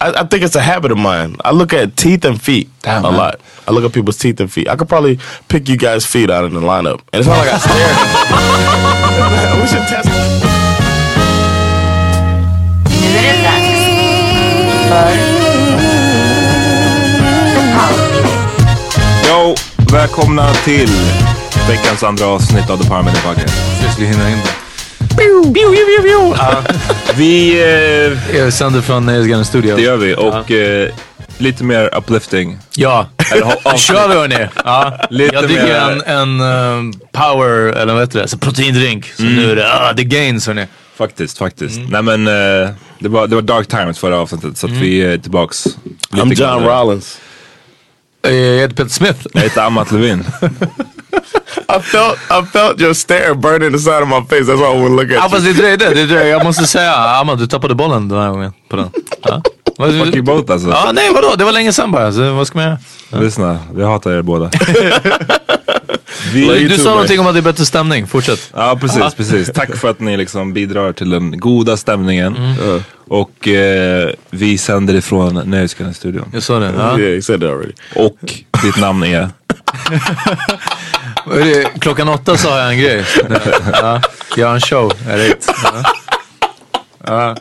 I, I think it's a habit of mine. I look at teeth and feet Damn, a man. lot. I look at people's teeth and feet. I could probably pick you guys' feet out in the lineup, and it's not like I stare. we should test. Nu är det dags för Jo, välkomna till veckans andra avsnitt av The Power Minute Podcast. Jag skulle hinna in det. Vi, eh, sänder från Nöjesguiden Studio. det gör vi och eh, lite mer uplifting. Ja, nu kör vi hörni. Ja. Lite jag dricker mer- en, en um, power, eller vad heter det, så proteindrink. Så nu är det, ah, the gains hörni. Faktiskt, faktiskt. Nej men eh, det, var, det var dark times förra avsnittet så att vi är tillbaks. I'm John. Rollins. Eh, Jag heter Peter Smith. Jag heter Amat Levin. I felt I felt your stare burn in the side of my face. That's why I wouldn't look Ja at fast you. det dröjde, det dröjde. Jag måste säga, Amma du tappade bollen den här gången. På den. Ja. Fuck you both alltså. Ja, nej vadå? Det var länge sedan bara. Så vad ska man göra? Lyssna, vi hatar er båda. Du sa någonting om att det är bättre stämning. Fortsätt. Ja precis, precis. Tack för att ni liksom bidrar till den goda stämningen. Mm. Och eh, vi sänder ifrån Nöjesguiden-studion. Jag sa det. Ja. Yeah, he said that already. Och ditt namn är? Klockan åtta har jag en grej. Ja. Jag har en show. Är det? Ja. Ja.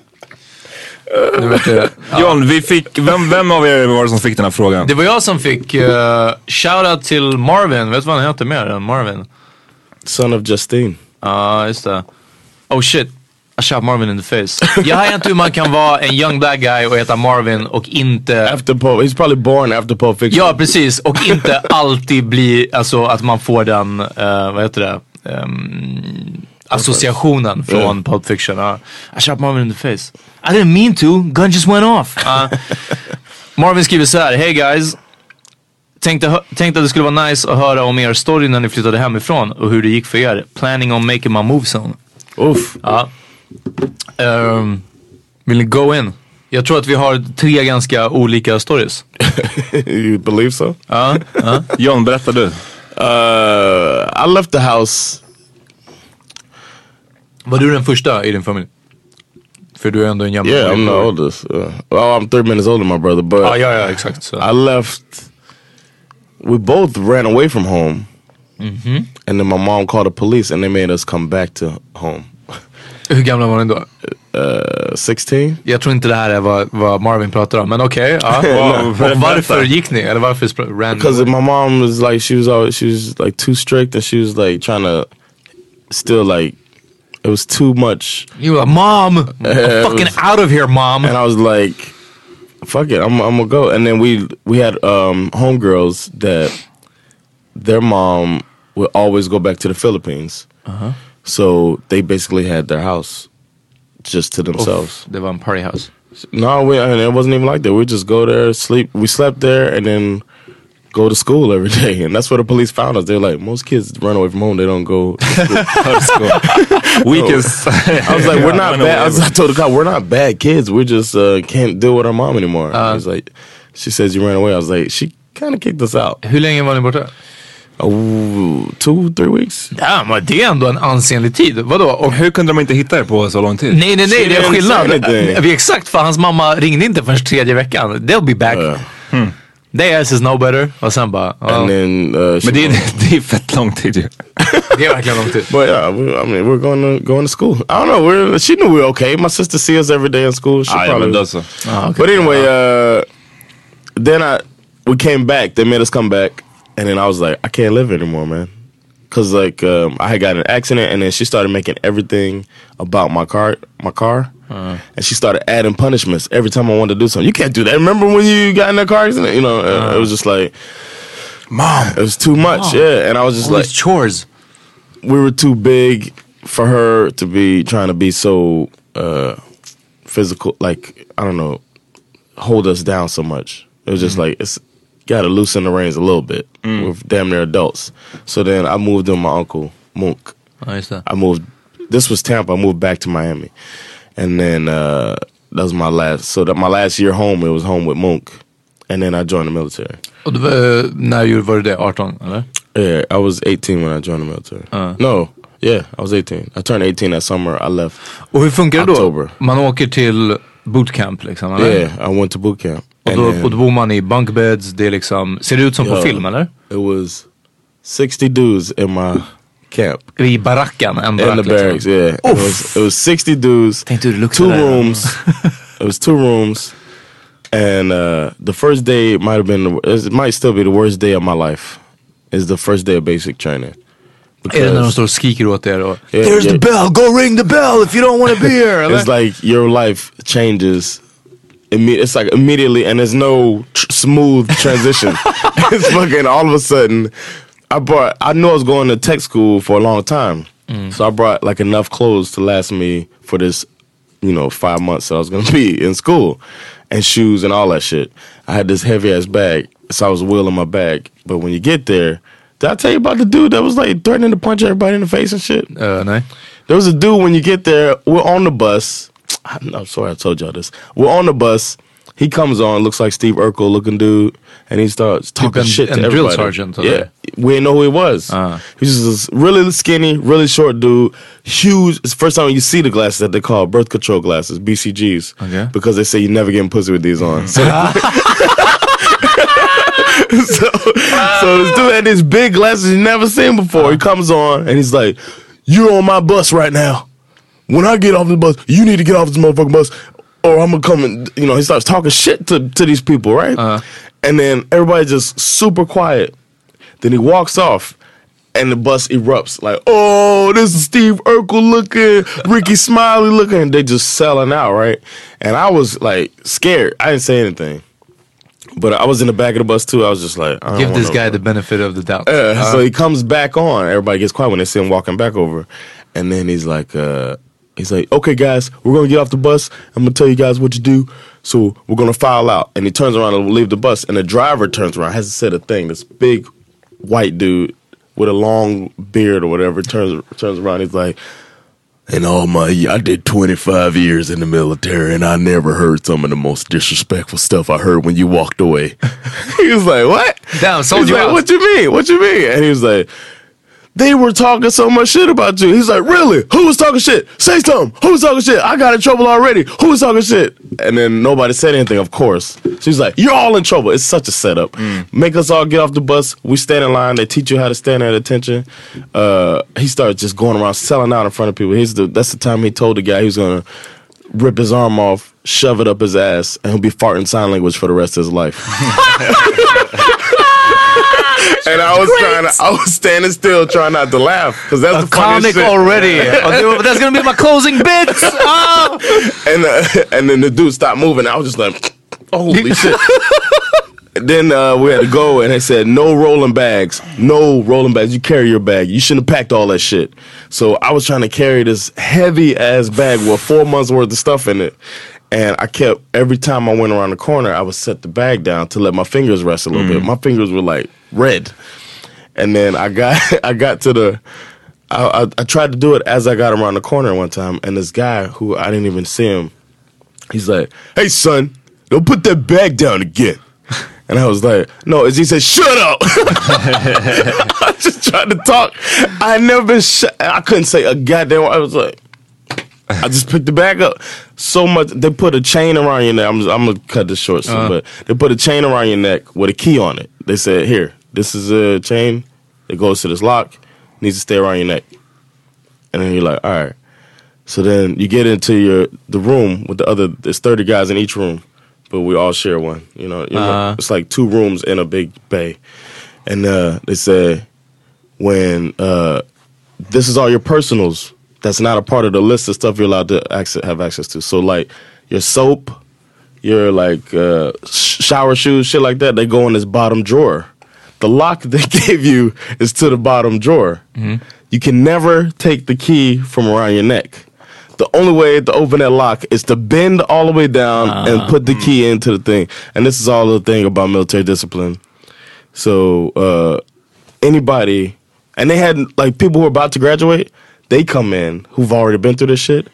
John, vi fick, vem, vem av er var det som fick den här frågan? Det var jag som fick uh, shoutout till Marvin. Vet du vad han heter mer än Marvin? Son of Justine. Ja, just det. Oh shit. I shot Marvin in the face. Jag har inte hur man kan vara en young black guy och heta Marvin och inte... After Pulp, he's probably born after Pulp Fiction. Ja, precis. Och inte alltid bli, alltså att man får den, eh, vad heter det? Ehm, associationen från Pulp Fiction. Uh, I shot Marvin in the face. I didn't mean to, gun just went off. Uh, Marvin skriver så här, Hey guys. Tänkte, tänkte att det skulle vara nice att höra om er story när ni flyttade hemifrån och hur det gick för er. Planning on making my move soon. Oof. Ja. Ehm, vill ni go in? Jag tror att vi har tre ganska olika stories. you believe so? Ja, ja. John, berätta du. Uh, I left the house. Var du den första i din familj? För du är ändå en jämn Yeah, I'm the oldest. Uh, well, I'm three minutes older than my brother, but Ja, ja, ja, exakt. Så. I left. We both ran away from home, and then my mom called the police, and they made us come back to home. Hur gamla var ni då? Uh, 16. Jag tror inte det här är vad, vad Marvin pratar om, men okej. ja. Och berätta. varför gick ni? Eller varför ran Because my mom was like, she was always, she was like too strict, and she was like trying to still like, it was too much. You were like, mom! I'm it fucking was- out of here mom! and I was like, "Fuck it, I'm I'm gonna go." And then we we had um, homegirls that their mom would always go back to the Philippines, so they basically had their house just to themselves. Det var party house. No, we and it wasn't even like that. We just go there, sleep. We slept there, and then go to school every day. And that's where the police found us. They're like, most kids run away from home. They don't go. To school. Weakest. I was like, we're not bad. I, was, I told the cop, we're not bad kids. We just uh, can't deal with our mom anymore. I was like, she says you ran away. I was like, she kind of kicked us out. Hur länge var ni borta? Oh, two, three weeks. Ja, men det är ändå en ansenlig tid. Vadå? Och Hur kunde de inte hitta er på så lång tid? Nej, nej, nej, det är skillnad. Vi exakt, för hans mamma ringde inte förrän tredje veckan. They'll be back. Uh, They ass is no better. Och sen bara, and then uh, Men det är, det är fett lång tid ju. det är verkligen lång tid. But yeah, we, I mean, we're going to going to school. I don't know. We're she knew we were okay. My sister see us every day in school. She Ah, ja, probably. men så. Ah, okay. But anyway, uh, then I we came back. They made us come back, and then I was like, I can't live anymore, man. Cause like um, I had got an accident, and then she started making everything about my car, my car, and she started adding punishments every time I wanted to do something. You can't do that. Remember when you got in that car accident? You know, uh, it was just like, mom, it was too much. Yeah, and I was just like, these chores. we were too big for her to be trying to be so uh, physical. Like I don't know, hold us down so much. It was just like it's got to loosen the reins a little bit. We're damn near adults. So then I moved in with my uncle Mook. Ja. I moved. This was Tampa. I moved back to Miami, and then uh, that was my last. So that my last year home, it was home with Mook, and then I joined the military. Och det var, när gjorde- var det det? 18 eller? Yeah, I was 18 when I joined the military. Uh. No, yeah, I was 18. I turned 18 that summer. I left. Och hur funkar det då? October. Man åker till bootcamp liksom eller? Yeah, I went to boot camp. Och, då, then och då bor man i bunkbeds, det är liksom, ser det ut som på Ja. film eller? it was 60 dudes in my camp. I baracken, en barack in the barracks, liksom. yeah. It was, it was 60 dudes, two rooms. it was two rooms. And uh, the first day might have been, the, it might still be the worst day of my life. Is the first day of basic training. Är det när de står och skriker åt er och Yeah, There's the yeah. bell, go ring the bell if you don't want to be here! It's like your life changes. Imme- it's like immediately, and there's no tr- smooth transition. it's fucking all of a sudden. I brought. I knew I was going to tech school for a long time, so I brought like enough clothes to last me for this, you know, five months that I was going to be in school, and shoes and all that shit. I had this heavy ass bag, so I was wheeling my bag. But when you get there, did I tell you about the dude that was like threatening to punch everybody in the face and shit? Eh, nej. There was a dude when you get there. We're on the bus. I'm, I'm sorry I told y'all this. We're on the bus. He comes on, looks like Steve Urkel looking dude, and he starts talking an- shit to an drill everybody. sergeant, or yeah, we didn't know who he was. Ah. He was just really skinny, really short dude, huge. It's the first time you see the glasses that they call birth control glasses, BCGs, Okay. because they say you never getting pussy with these on. So, so, so this dude had these big glasses you never seen before. He comes on and he's like, "You're on my bus right now. When I get off the bus, you need to get off this motherfucking bus, or I'm gonna come and you know." He starts talking shit to to these people, right? And then everybody just super quiet. Then he walks off. And the bus erupts like, oh, this is Steve Urkel looking, Ricky Smiley looking. And they just selling out, right? And I was like scared. I didn't say anything. But I was in the back of the bus too. I was just like, Give this guy the benefit of the doubt. Uh, so he comes back on. Everybody gets quiet when they see him walking back over, and then he's like, uh, he's like, okay, guys, we're gonna get off the bus. I'm gonna tell you guys what to do. So we're gonna file out. And he turns around and leave the bus, and the driver turns around, hasn't said a thing. This big white dude with a long beard or whatever turns turns around. He's like. In all my, I did 25 years in the military, and I never heard some of the most disrespectful stuff I heard when you walked away. he was like, "What? Damn, sold you like, out. What you mean? What you mean? And he was like, they were talking so much shit about you. He's like, really? Who was talking shit? Say something. Who was talking shit? I got in trouble already. Who was talking shit? And then nobody said anything, of course. She's like, you're all in trouble. It's such a setup. Make us all get off the bus. We stand in line. They teach you how to stand at attention. Uh, he started just going around selling out in front of people. He's the, that's the time he told the guy he was going to rip his arm off, shove it up his ass, and he'll be farting sign language for the rest of his life. and I was trying to, I was standing still trying not to laugh because that's the Comic shit. already. Oh, that's gonna be my closing bits! Ah! And uh, and then the dude stopped moving. I was just like, holy shit. then uh, we had to go, and they said no rolling bags, no rolling bags. You carry your bag. You shouldn't have packed all that shit. So I was trying to carry this heavy ass bag with four months worth of stuff in it. And I kept every time I went around the corner, I would set the bag down to let my fingers rest a little bit. Mm. My fingers were like red. And then I got I got to the I, I, I tried to do it as I got around the corner one time, and this guy who I didn't even see him, he's like, "Hey son, don't put that bag down again." And I was like, "No," as he said, "Shut up." I just tried to talk. I never. Sh- I couldn't say a goddamn. word. I was like. I just picked the bag up. So much. They put a chain around your neck. I'm, I'm gonna cut this short, soon, but they put a chain around your neck with a key on it. They said, "Here, this is a chain that goes to this lock. Needs to stay around your neck." And then you're like, "All right." So then you get into your the room with the other. There's 30 guys in each room, but we all share one. You know, you Uh-huh. it's like two rooms in a big bay. And uh, they said, when uh, this is all your personals that's not a part of the list of stuff you're allowed to access, have access to. So like your soap, your like uh, sh- shower shoes, shit like that, they go in this bottom drawer. The lock they gave you is to the bottom drawer. You can never take the key from around your neck. The only way to open that lock is to bend all the way down and put the key into the thing. And this is all the thing about military discipline. So uh, anybody, and they had like people who were about to graduate, they come in who've already been through this shit,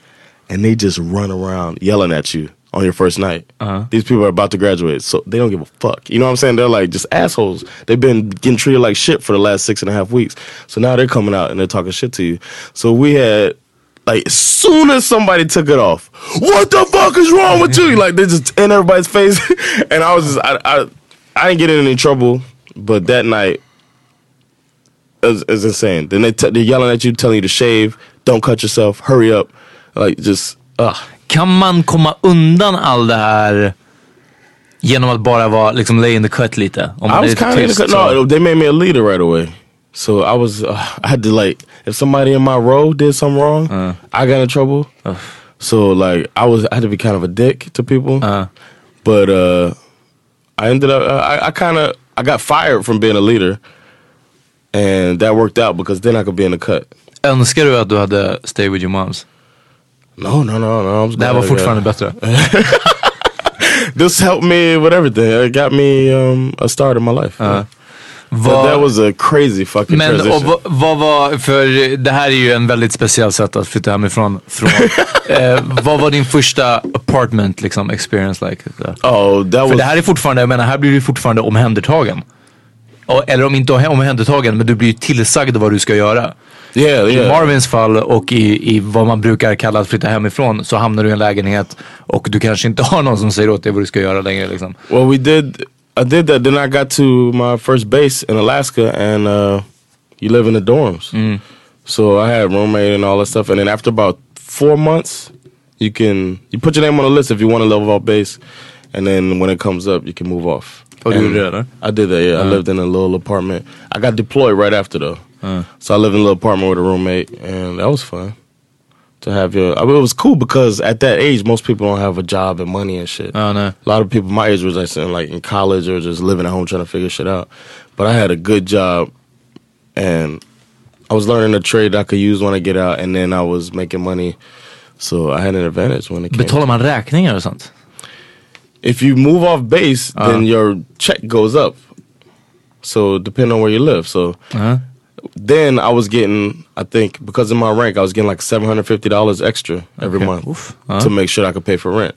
and they just run around yelling at you on your first night. Uh-huh. These people are about to graduate, so they don't give a fuck. You know what I'm saying? They're like just assholes. They've been getting treated like shit for the last six and a half weeks. So now they're coming out and they're talking shit to you. So we had Like as soon as somebody took it off, what the fuck is wrong with you? Like they just in everybody's face, and I was just I I, I didn't get in any trouble, but that night it was insane. Then they t- they're yelling at you, telling you to shave, don't cut yourself, hurry up, like just ugh. Kan man komma undan all det här genom att bara vara liksom lay in the cut lite? Om I was kind of tyst, så- no. They made me a leader right away, so I was uh, I had to like if somebody in my row did something wrong, I got in trouble. So like I was I had to be kind of a dick to people, Uh, but uh, I ended up I, I kind of I got fired from being a leader, and that worked out because then I could be in the cut. önskar du att du hade stay with your moms? No, no, no, no. I was Det här var fortfarande bättre. This helped me with everything. It got me um, a start in my life. Uh, But Vad- that was a crazy fucking Men och, transition. vad, vad var, för det här är ju en väldigt speciell sätt att flytta hemifrån. Från. eh, vad var din första apartment liksom experience like? oh, that För was det här är fortfarande, jag menar här blir du fortfarande omhändertagen. Eller om inte omhändertagen, men du blir ju tillsagd vad du ska göra. yeah, I yeah. Marvins fall och i, i vad man brukar kalla att flytta hemifrån så hamnar du i en lägenhet och du kanske inte har någon som säger åt dig vad du ska göra längre. Liksom. Well, we did. I did that. Then I got to my first base in Alaska, and uh, you live in the dorms. So I had roommate and all that stuff. And then after about four months, you can you put your name on the list if you want to live off base. And then when it comes up, you can move off. Oh, you did that, huh? I did that. Yeah, I lived in a little apartment. I got deployed right after though, so I lived in a little apartment with a roommate, and that was fun. To have your, I mean, it was cool because at that age, most people don't have a job and money and shit. Ja, nej. A lot of people my age was like in, like in college or just living at home trying to figure shit out. But I had a good job, and I was learning a trade I could use when I get out, and then I was making money, so I had an advantage when it came. Betalar man räkningar och sånt? If you move off base, uh-huh. then your check goes up. So depending on where you live, so Ja. then I was getting, I think, because of my rank, I was getting like seven hundred fifty dollars extra every Okay. month Oof. to uh-huh. make sure I could pay for rent.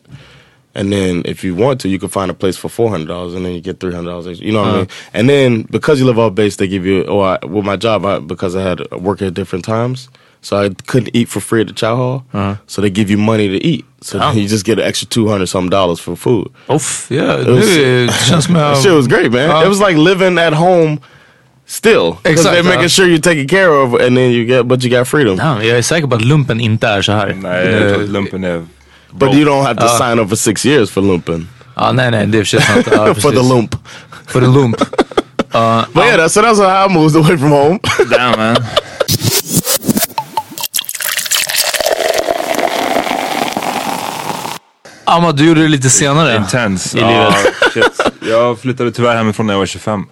And then if you want to, you can find a place for four hundred dollars, and then you get three hundred dollars. Extra you know what I mean? And then because you live off base, they give you. Or I, with my job, I, because I had work at different times, so I couldn't eat for free at the chow hall. So they give you money to eat. So Oh. you just get an extra two hundred some dollars for food. Uff, ja, was- nu känns som shit was great, man. Uh, it was like living at home still. Because Exactly. they're making sure you're taken care of and then you get, but you got freedom. Ja, jag är säker på att lumpen inte är så här. Nej, jag tror att lumpen är... But you don't have to sign up for six years for lumpen. Ja, nej, nej, det är för sig sant. Ja, for the precis. lump. För the lump. Uh, But yeah, that's, so that's how I moved away from home. Damn man. Amma, du gjorde det lite senare. Intense. I Ja, livet. Jag flyttade tyvärr hemifrån när jag var 25.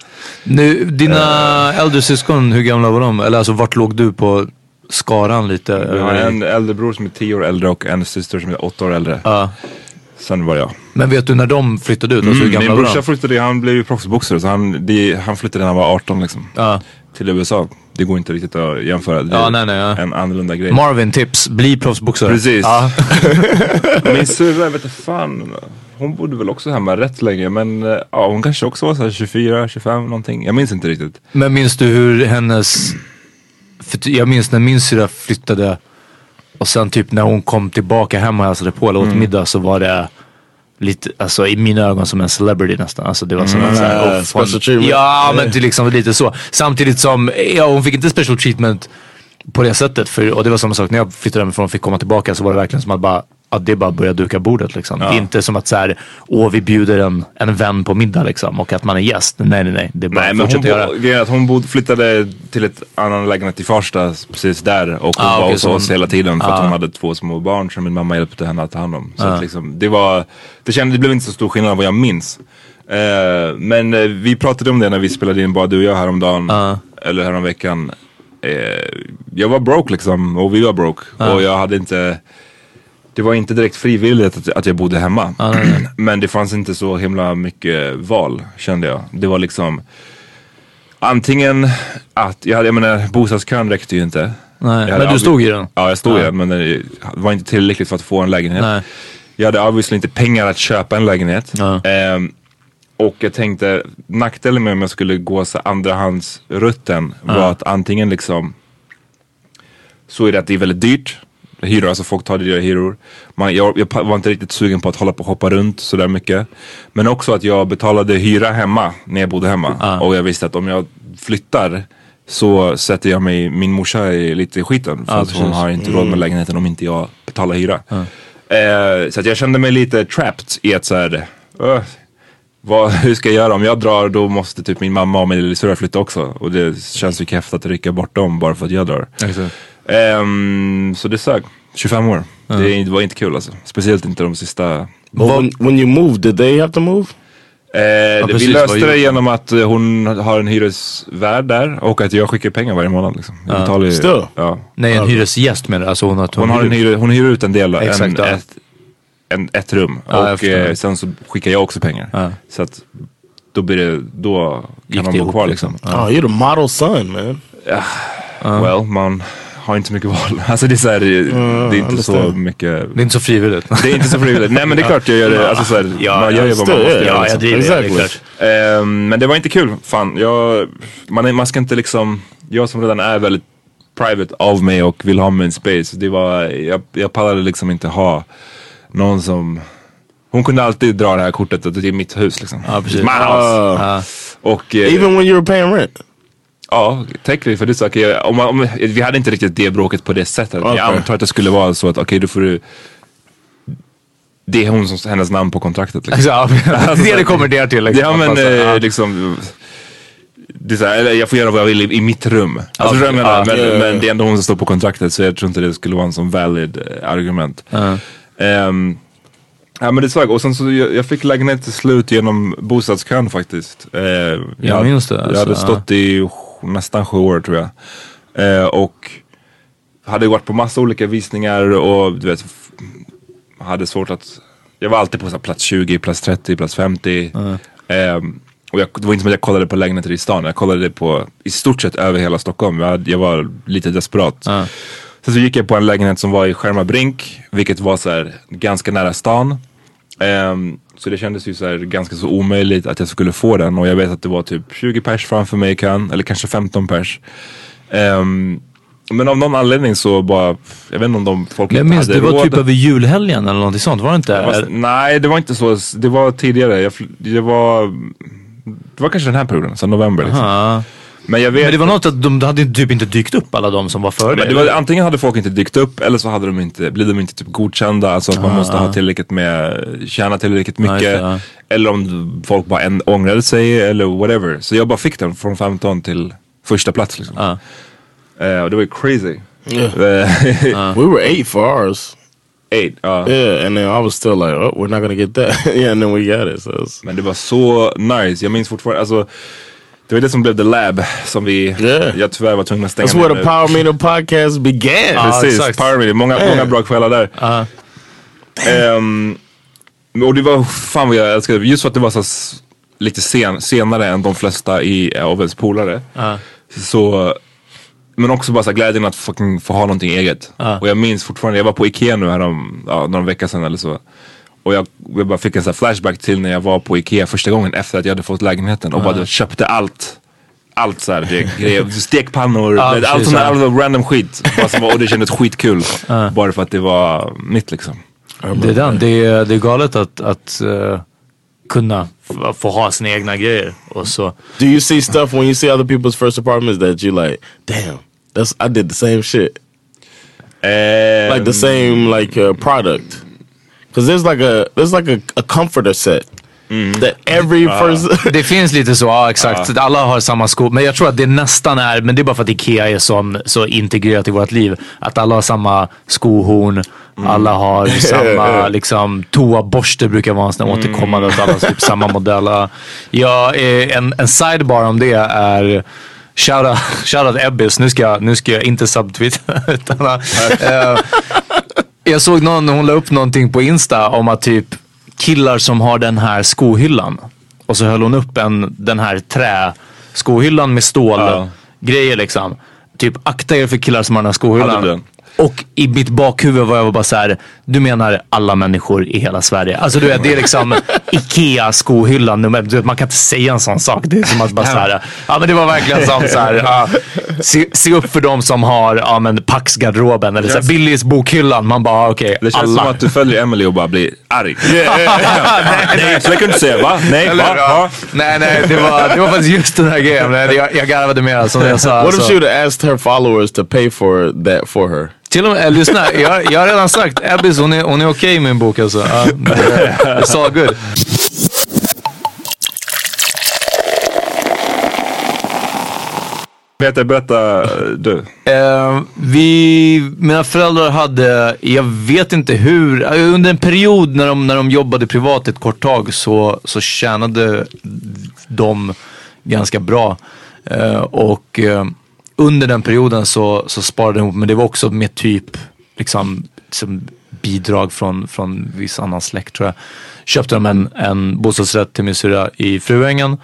Nu, dina äldre syskon, hur gamla var de? Eller alltså vart låg du på skaran lite? Jag har en äldre bror som är 10 år äldre och en syster som är 8 år äldre. Ja. Sen var jag. Men vet du när de flyttade ut? Alltså, hur Mm, gamla min var brorsa de? flyttade, han blev ju proffsboxare så han, det, han flyttade när han var 18 liksom. Ja. Till USA. Det går inte riktigt att jämföra. Det Ja, nej, nej, ja. en annorlunda grej. Marvin, tips. Bli proffsboxare. Precis. Ja. Min syrra, vet inte fan. Hon bodde väl också hemma rätt länge men ja, hon kanske också var så här 24, 25 någonting. Jag minns inte riktigt. Men minns du hur hennes... Jag minns när min syrra flyttade och sen typ när hon kom tillbaka hem och hälsade på eller Mm. åt middag så var det lite, alltså i mina ögon som en celebrity nästan. Alltså det var som en så här, Ja, oh, special treatment. Ja men det liksom lite så. Samtidigt som, ja hon fick inte special treatment på det sättet. För, och det var samma sak när jag flyttade hemifrån och fick komma tillbaka så var det verkligen som att bara att det bara började duka bordet liksom. Det är inte som att så här, åh vi bjuder en, en vän på middag liksom och att man är gäst. Nej nej nej. Det är bara Nej att fortsätta göra. grejen är att hon bod, flyttade till ett annan lägenhet i Farsta precis där och hon Ah, var okej, hos oss hela tiden för Ah. att hon hade två små barn som min mamma hjälpte henne att ta hand om. Så att liksom, det var, det kändes, det blev inte så stor skillnad vad jag minns. Eh, men eh, vi pratade om det när vi spelade in bara du och jag häromdagen, Ah. eller häromveckan. Eh, jag var broke liksom och vi var broke och jag hade inte det var inte direkt frivilligt att, att jag bodde hemma. Men det fanns inte så himla mycket val kände jag. Det var liksom antingen att, jag, hade, jag menar bostadskön räckte ju inte. Nej, men du stod i den? Ja jag stod i Ja. den men det var inte tillräckligt för att få en lägenhet. Nej. Jag hade obviously inte pengar att köpa en lägenhet. Ja. Ehm, och jag tänkte, nackdelen med om jag skulle gå så andrahandsrutten var Ja. att antingen liksom så är det att det är väldigt dyrt. Hyror, alltså folk tar dyra hyror. Man, jag, jag var inte riktigt sugen på att hålla på och hoppa runt sådär mycket. Men också att jag betalade hyra hemma när jag bodde hemma. Och jag visste att om jag flyttar så sätter jag mig, min morsa i lite i skiten. För Ja, att hon har inte råd med lägenheten om inte jag betalar hyra. Eh, så att jag kände mig lite trapped i att såhär, uh, vad, hur ska jag göra? Om jag drar då måste typ min mamma och min lillasyrra flytta också. Och det känns ju kräftigt att rycka bort dem bara för att jag drar. Ehm, så det sög. 25 år. Det, det var inte kul alltså. Speciellt inte de sista when, when you moved, did they have to move? Eh, det- precis, vi löste det genom att eh, hon har en hyresvärd där och att jag skickar pengar varje månad. Liksom. Jag betalar ju, Still? ja. Nej, en hyresgäst menar du? Alltså hon, att hon, har en hyr, hon hyr ut en del, Exakt, en, ja. ett, en, ett rum. Ja, och eh, sen så skickar jag också pengar. Ja. Så att då blir det, då Gick kan det de bo kvar liksom. liksom. Oh, you're the model son, man. Well, man har inte så mycket val. Alltså det är, så här, det, det är inte så mycket. Det är inte så frivilligt. Det är inte så frivilligt. Nej men det är klart jag gör det. Alltså, så här, Ja, man gör ju vad man måste göra. Ja, jag driver Exactly. det. det är klart. Ehm, men det var inte kul. Fan, jag, man, man ska inte liksom, jag som redan är väldigt private av mig och vill ha min space. Det var, jag, jag pallade liksom inte ha någon som, hon kunde alltid dra det här kortet att det är mitt hus liksom. Ja, precis. My house. Ja. Och, eh, Even when you were paying rent? Ja, technically för det jag, om, om, vi hade inte riktigt det bråket på det sättet. Okej. Jag antar att det skulle vara så att okej då får du det är hon som, hennes namn på kontraktet. Liksom. Ja, det är det kommer det till. Liksom. Ja men eh, ja. liksom det är så här, jag får göra vad jag vill i, i mitt rum. Alltså, Ja, jag ja, menar? men, ja, ja. men det är ändå hon som står på kontraktet så jag tror inte det skulle vara en sån valid eh, argument. Ja. Ehm, ja men det sög. Och sen så jag, jag fick lägenhet till slut genom bostadskön faktiskt. Eh, jag, minns det, Jag alltså, hade ja. stått i sj- nästan sju år tror jag. Eh, och hade varit på massa olika visningar och du vet, hade svårt att, jag var alltid på så plats 20, plats 30, plats 50. Ehm, och jag, det var inte som att jag kollade på lägenheter i stan, jag kollade på i stort sett över hela Stockholm. Jag, jag var lite desperat. Ja. Sen så gick jag på en lägenhet som var i Skärmarbrink, vilket var så här, ganska nära stan. Ehm, så det kändes ju så här, ganska så omöjligt att jag skulle få den och jag vet att det var typ 20 pers framför mig i kön, eller kanske 15 pers. Ehm, men av någon anledning så bara, jag vet inte om de folk Jag minns, hade det var råd. typ över julhelgen eller någonting sånt, var det inte? Det var, nej det var inte så, det var tidigare. Jag, det var, det var kanske den här perioden, så november liksom. Men jag vet Men det var något att de hade typ inte dykt upp alla de som var före men det var, antingen hade folk inte dykt upp eller så hade de inte, blev de inte typ godkända. Alltså att man måste ha tillräckligt med, tjäna tillräckligt mycket. det, ja. Eller om folk bara en, ångrade sig eller whatever. Så jag bara fick den från 15 till första plats liksom. Ja. Eh, och det var ju crazy. Yeah. Eh, We were eight for ours. Eight, ja. Yeah, and then I was still like, oh, we're not gonna get that. yeah, and then we got it. So Men det var så nice. Jag minns fortfarande, alltså det var det som blev The Lab som vi, Yeah. jag tyvärr var tvungen att stänga that's where the nu. Power Meter podcast began. Ja, Precis, exakt. Power Meeting. Många, Yeah. många bra kvällar där. Ja. Ehm, och det var, fan vad jag älskade det. Just för att det var så lite sen, senare än de flesta i, av ens polare. Ja. Så, men också bara så glädjen att fucking få ha någonting eget. Ja. Och jag minns fortfarande, jag var på Ikea nu här om, ja, någon vecka sedan eller så. Och jag, jag bara fick en sån här flashback till när jag var på Ikea första gången efter att jag hade fått lägenheten och bara köpte allt. Allt såhär, grejer, stekpannor, Ja, allt sånt där all random skit. Och det kändes skitkul. Bara för att det var mitt liksom. Det är den. Det är, det är galet att, att eh, kunna få ha sina egna grejer. Och så. Do you see stuff when you see other people's first apartments that you like, damn, that's I did the same shit. Ehm, Like the same like uh, product. Cause there's like a there's like a, a comforter set that every person Det finns lite så, ja exakt. Alla har samma skor. Men jag tror att det nästan är, men det är bara för att Ikea är som, så integrerat i vårt liv. Att alla har samma skohorn. Alla har samma liksom, toaborste brukar vara en sån där återkommande. Att alla har typ samma modell. Ja, eh, en, en sidebar om det är Shoutout, shoutout Ebbis, nu ska, jag- nu ska jag inte subtweeta. utan, jag såg någon, hon la upp någonting på Insta om att typ killar som har den här skohyllan. Och så höll hon upp en, den här träskohyllan med stål Ja. grejer liksom. Typ akta er för killar som har den här skohyllan. Och i mitt bakhuvud var jag bara så här, du menar alla människor i hela Sverige. Alltså du vet, det är liksom Ikea skohyllan. nummer- Du vet, man kan inte säga en sån sak. Det är som att bara så här, ja men det var verkligen som så här, ja, se, se upp för de som har ja, men Pax-garderoben eller så här, Billys bokhyllan. Man bara, okej, Det känns alla. som att du följer Emily och bara blir arg. Nej, så jag kunde säga va? Nej, Eller, va? ja. Nej, nej, det var, det var faktiskt just den här grejen. Jag, jag garvade mer som jag sa. What if alltså. she would have asked her followers to pay for that for her? Till och med, eh, lyssna, jag, jag har redan sagt, Ebbis hon är, hon är okej med min bok alltså. Ja, It's all good. Peter, berätta du. Eh, vi, mina föräldrar hade, jag vet inte hur, eh, under en period när de, när de jobbade privat ett kort tag så, så tjänade de ganska bra. Eh, och eh, under den perioden så, så sparade de ihop, men det var också med typ liksom, som bidrag från, från viss annan släkt tror jag. Köpte de en, en bostadsrätt till min syrra i Fruängen.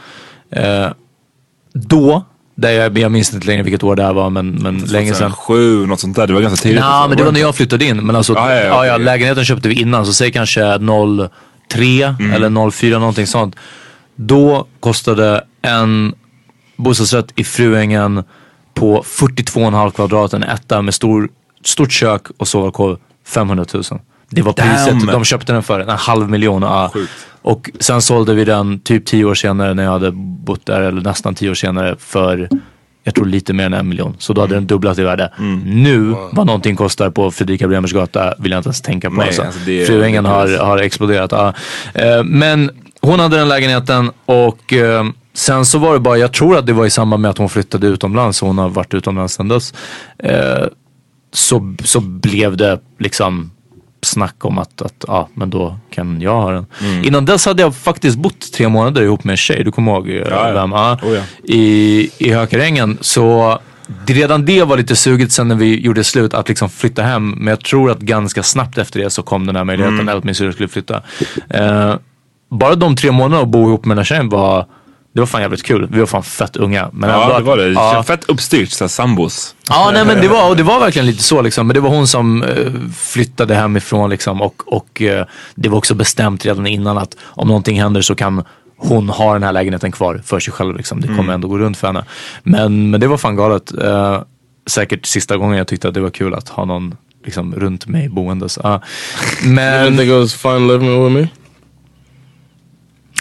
Eh, då, där jag, jag minns inte längre vilket år det här var men, men länge sedan. Sju, något sånt där. Det var ganska tidigt. Ja, men det var när jag flyttade in. Men alltså, Ja, ja, ja, ja, lägenheten köpte vi innan, så säg kanske 03 Mm. eller 04 någonting sånt. Då kostade en bostadsrätt i Fruängen på 42,5 kvadrat, en etta med stor, stort kök och sovalkov 500 000. Det var priset Damn. de köpte den för, en halv miljon. Ja. Och sen sålde vi den typ tio år senare när jag hade bott där, eller nästan tio år senare för jag tror lite mer än en miljon. Så då hade den dubblat i värde. Nu, vad någonting kostar på Fredrika Bremers gata vill jag inte ens tänka på. Nej, alltså. alltså Fruängen har, har exploderat. Ja. Eh, Men hon hade den lägenheten och eh, sen så var det bara, jag tror att det var i samband med att hon flyttade utomlands och hon har varit utomlands sedan dess. Eh, Så, så blev det liksom snack om att, att ja, men då kan jag ha den. Mm. Innan dess hade jag faktiskt bott tre månader ihop med en tjej, du kommer ihåg eh, ja. vem? Ja, Oh, ja. I, I Hökarängen. Så redan det var lite suget sen när vi gjorde slut att liksom flytta hem. Men jag tror att ganska snabbt efter det så kom den här möjligheten Mm. att min syrra skulle flytta. Eh, bara de tre månaderna att bo ihop med den här tjejen var, det var fan jävligt kul. Vi var fan fett unga. Men ändå Ja, det att- var det. Ja. Fett uppstyrt, såhär sambos. Ja, nej men det var, och det var verkligen lite så liksom. Men det var hon som eh, flyttade hemifrån liksom. Och, och eh, det var också bestämt redan innan att om någonting händer så kan hon ha den här lägenheten kvar för sig själv liksom. Det kommer ändå gå runt för henne. Men, men det var fan galet. Eh, säkert sista gången jag tyckte att det var kul att ha någon liksom runt mig boendes. You men didn't think it was fun living with me?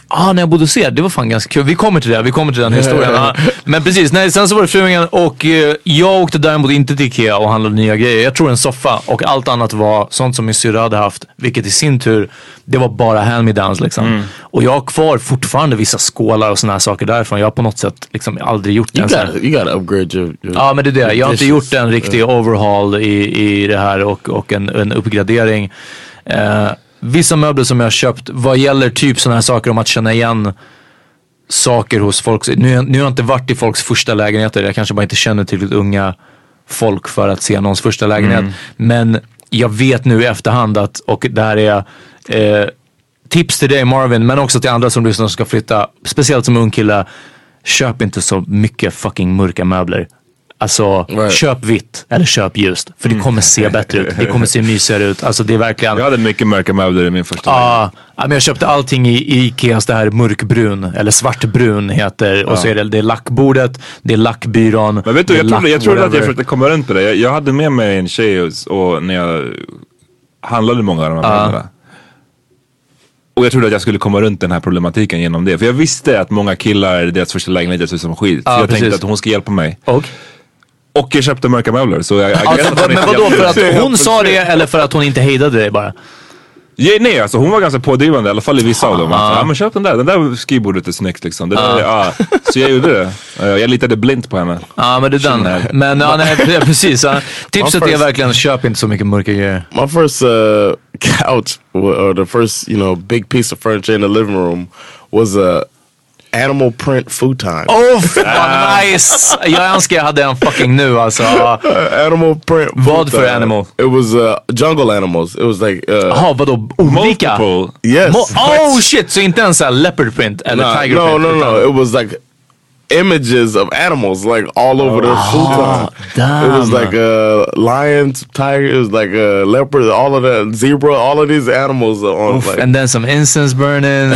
Ah, när jag bodde hos er, det var fan ganska kul. Vi kommer till det, vi kommer till den historien. Ja. Men precis, nej, sen så var det Fruängen och eh, jag åkte däremot inte till Ikea och handlade nya grejer. Jag tror en soffa och allt annat var sånt som min syrra hade haft. Vilket i sin tur, det var bara hand-me-downs liksom. Och jag har kvar fortfarande vissa skålar och såna här saker därifrån. Jag har på något sätt liksom aldrig gjort You här- gotta, you gotta upgrade your, your Ja men det är det. Jag har inte gjort en riktig overhaul i, i det här och, och en, en uppgradering. Eh, vissa möbler som jag har köpt vad gäller typ sådana här saker om att känna igen saker hos folk. Nu, nu har jag inte varit i folks första lägenheter. Jag kanske bara inte känner tillräckligt unga folk för att se någons första lägenhet. Men jag vet nu i efterhand att, och det här är eh, tips till dig Marvin, men också till andra som lyssnar som ska flytta, speciellt som ung kille. Köp inte så mycket fucking mörka möbler. Alltså, Right. köp vitt eller köp ljust. För det kommer se bättre ut. Det kommer se mysigare ut. Alltså det är verkligen... Jag hade mycket mörka möbler i min första. Ja, men jag köpte allting i, i Ikeas det här mörkbrun, eller svartbrun heter. Och så är det, det är lackbordet, det är lackbyrån. Men vet du, jag trodde, jag trodde att jag försökte komma runt på det. Jag, jag hade med mig en tjej och, och när jag handlade många av de här möblerna. Och jag trodde att jag skulle komma runt den här problematiken genom det. För jag visste att många killar, deras första lägenhet ser ut som skit. Så jag precis. tänkte att hon ska hjälpa mig. Och? Och jag köpte mörka möbler. Så jag, jag, Alltså, men vadå, för att hon sa det eller för att hon inte hejdade dig bara? Ja, nej, alltså hon var ganska pådrivande, i alla fall i vissa av dem. Att, ja, men köp den där, den där skrivbordet är snyggt liksom. Det där, ja. Så jag gjorde det. Jag litade blint på henne. Ja men det är den. Men ja, nej, pre- precis. Ja. Tipset är first- verkligen köp inte så mycket mörka grejer. My first uh, couch, or the first, you know, big piece of furniture in the living room was a animal print futon. Oh vad nice! Jag önskar jag hade en fucking nu alltså. Uh, animal print. Vad för animal? It was uh, jungle animals. It was like uh, Jaha vadå olika? Multiple. yes. Mo- oh shit, så inte ens leopard print eller Nah, tiger no, print? no, no, no. It was like images of animals like all over the futon. damn. It was like uh, lions, tiger, it was like uh, leopard, all of that, zebra, all of these animals are on. like, And then some incense burning. and,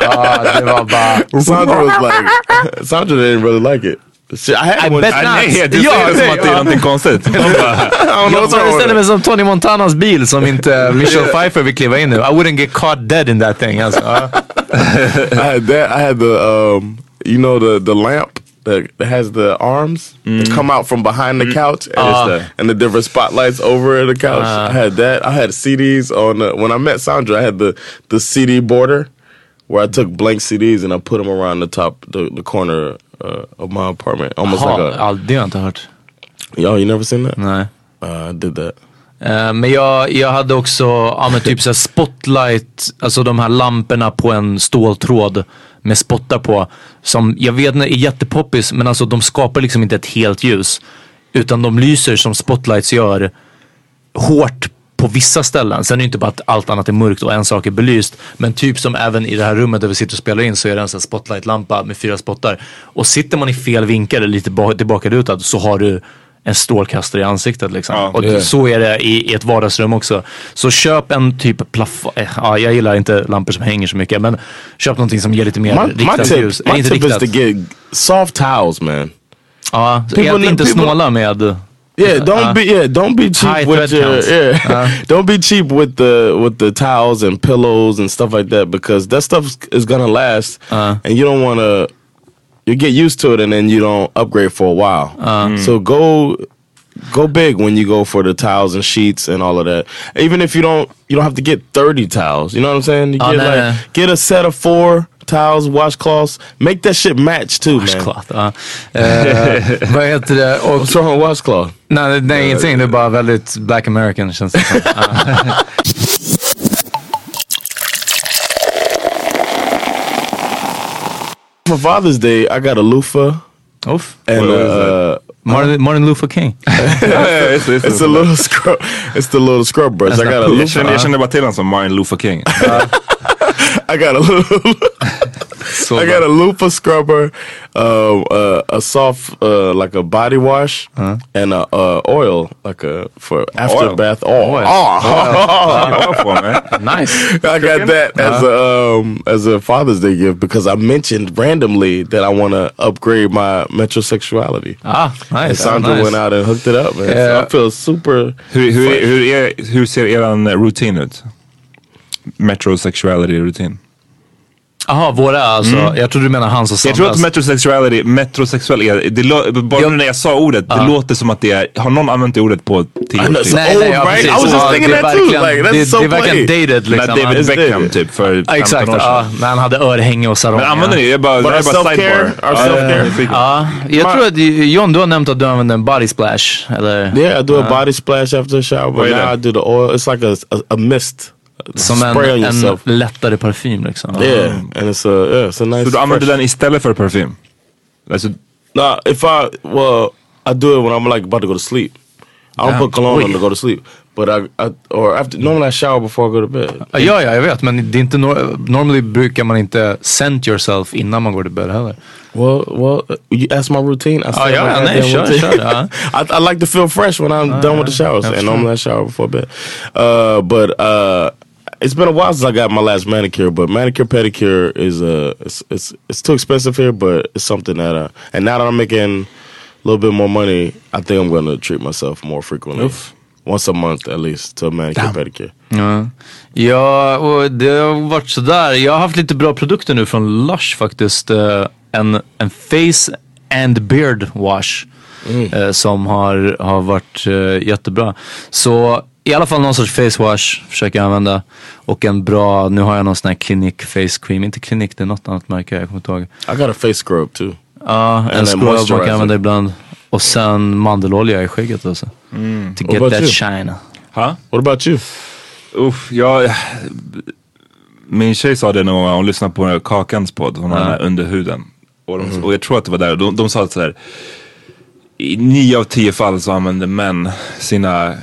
ah, det var bara... Sandra was like, Sandra didn't really like it. She, I had I one. bet I, not. Nej, du Ja, säger det som att det är någonting konstigt. I don't know Jag what's wrong föreställer with mig it. som Tony Montanas bil som inte Michelle Pfeiffer vill kliva in i. I wouldn't get caught dead in that thing. Alltså. I had that. I had the, um, you know, the the lamp that, that has the arms that come out from behind the couch, and, it's the, and the different spotlights over the couch. I had that. I had CDs on. The, when I met Sandra, I had the the CD border where I took blank CDs and I put them around the top, the, the corner uh, of my apartment, almost Jaha, like a. ja, det har jag inte hört. Yo, you never seen that? Nej. Uh, I did that. Eh, men jag, jag hade också, ja men typ såhär spotlight, alltså de här lamporna på en ståltråd med spottar på. Som jag vet är jättepoppis men alltså de skapar liksom inte ett helt ljus. Utan de lyser som spotlights gör hårt på vissa ställen. Sen är det inte bara att allt annat är mörkt och en sak är belyst. Men typ som även i det här rummet där vi sitter och spelar in så är det en sån här spotlightlampa med fyra spottar. Och sitter man i fel vinkel eller lite tillbakalutad så har du en strålkastare i ansiktet liksom. Ja, och är- så är det i, i ett vardagsrum också. Så köp en typ plafond. Eh, ja, jag gillar inte lampor som hänger så mycket. Men köp någonting som ger lite mer My, my riktat tip, ljus. My inte tip is riktat. to get soft towels, man. Ja, People- är inte people- snåla med... Yeah, don't Uh, be yeah, don't be cheap with your counts. yeah. don't be cheap with the with the towels and pillows and stuff like that because that stuff is gonna last, Uh. and you don't want to. You get used to it, and then you don't upgrade for a while. Uh. So go go big when you go for the towels and sheets and all of that. Even if you don't, you don't have to get thirty towels. You know what I'm saying? You Oh, get no, like no. get a set of four towels, washcloths. Make that shit match too, man. Washcloth, ja. Eh, vad heter det? Och, What's wrong with washcloth? nej, det är ingenting. Det är bara väldigt black American känns det som. For Father's Day, I got a loofah Uff. and uh, Martin, Martin Luther King. Ja, ja, just det, just det. It's a little scrub. It's the little scrub brush. I That's got a not- Jag känner, loofah. jag känner bara till honom som Martin Luther King. I got a little. Så I got a loofah scrubber, uh, uh, a soft uh, like a body wash, and a uh, oil like a for after Oil. bath oil. Oil. Oh. Ja, på mig. nice. I got that as a um, as a Father's Day gift because I mentioned randomly that I want to upgrade my metrosexuality. Ah, And nice. Sandra nice. went out and hooked it up, man. So I feel super. Hur, hur, hur, är, hur ser eran rutin ut? Metrosexuality rutin. Jaha, våra alltså. Jag tror du menar hans och Jag tror att Sandras. metrosexuality, metrosexual är, det bara Jag- när jag sa ordet, det låter som att det är, har någon använt det ordet på tio år? Nej, nej, ja, old, right? I was just thinking det that too. Like, that's det, so det är verkligen plain. dated När liksom. David It's Beckham typ för 15 Ja, Exakt, år sedan. ja, när han hade örhänge och sarong. Men använder ni? Jag bara, det här är bara self-care, sidebar. our Ja, self-care. jag jag tror att John, du har nämnt att du använder en body splash. Eller? Yeah, I do a body splash after a shower, but now I do the oil. It's like a mist. Som en, en lättare parfym liksom. Yeah, and it's a yeah, it's a nice. Så du använder den istället för parfym? Alltså, Nah, if I well, I do it when I'm like about to go to sleep. I don't put cologne on to go to sleep, but I, I or after normally I shower before I go to bed. Ja, ja, jag vet. Men det är inte nor- normally brukar man inte scent yourself innan man går till bed heller. Well, well, uh, you ask my routine. I say yeah, my yeah, goddamn sure, routine. sure, yeah. I, I like to feel fresh when I'm done with the showers, and normally I shower before bed. Uh, but uh, it's been a while since I got my last manicure. But manicure pedicure is uh, it's it's it's too expensive here, but it's something that uh, and now that I'm making a little bit more money, I think I'm going to treat myself more frequently. Once a month at least to a manicure pedicure. Ja, ja och det har varit sådär. Jag har haft lite bra produkter nu från Lush faktiskt. Eh, En, en face and beard wash. eh, Som har, har varit eh, jättebra. Så i alla fall någon sorts face wash försöker jag använda. Och en bra, nu har jag någon sån här Clinique face cream. Inte Clinique, det är något annat märke, jag kommer inte ihåg. I got a face scrub too. Ja, en then scrub man kan använda ibland. Och sen mandelolja i skägget alltså. To What get that you? shine. ha? What about you? Uff, jag... Min tjej sa det när hon lyssnade på Kakans podd, hon har den här under huden. Och, de, och jag tror att det var där, de, de sa att så här, i nio av tio fall så använder män sina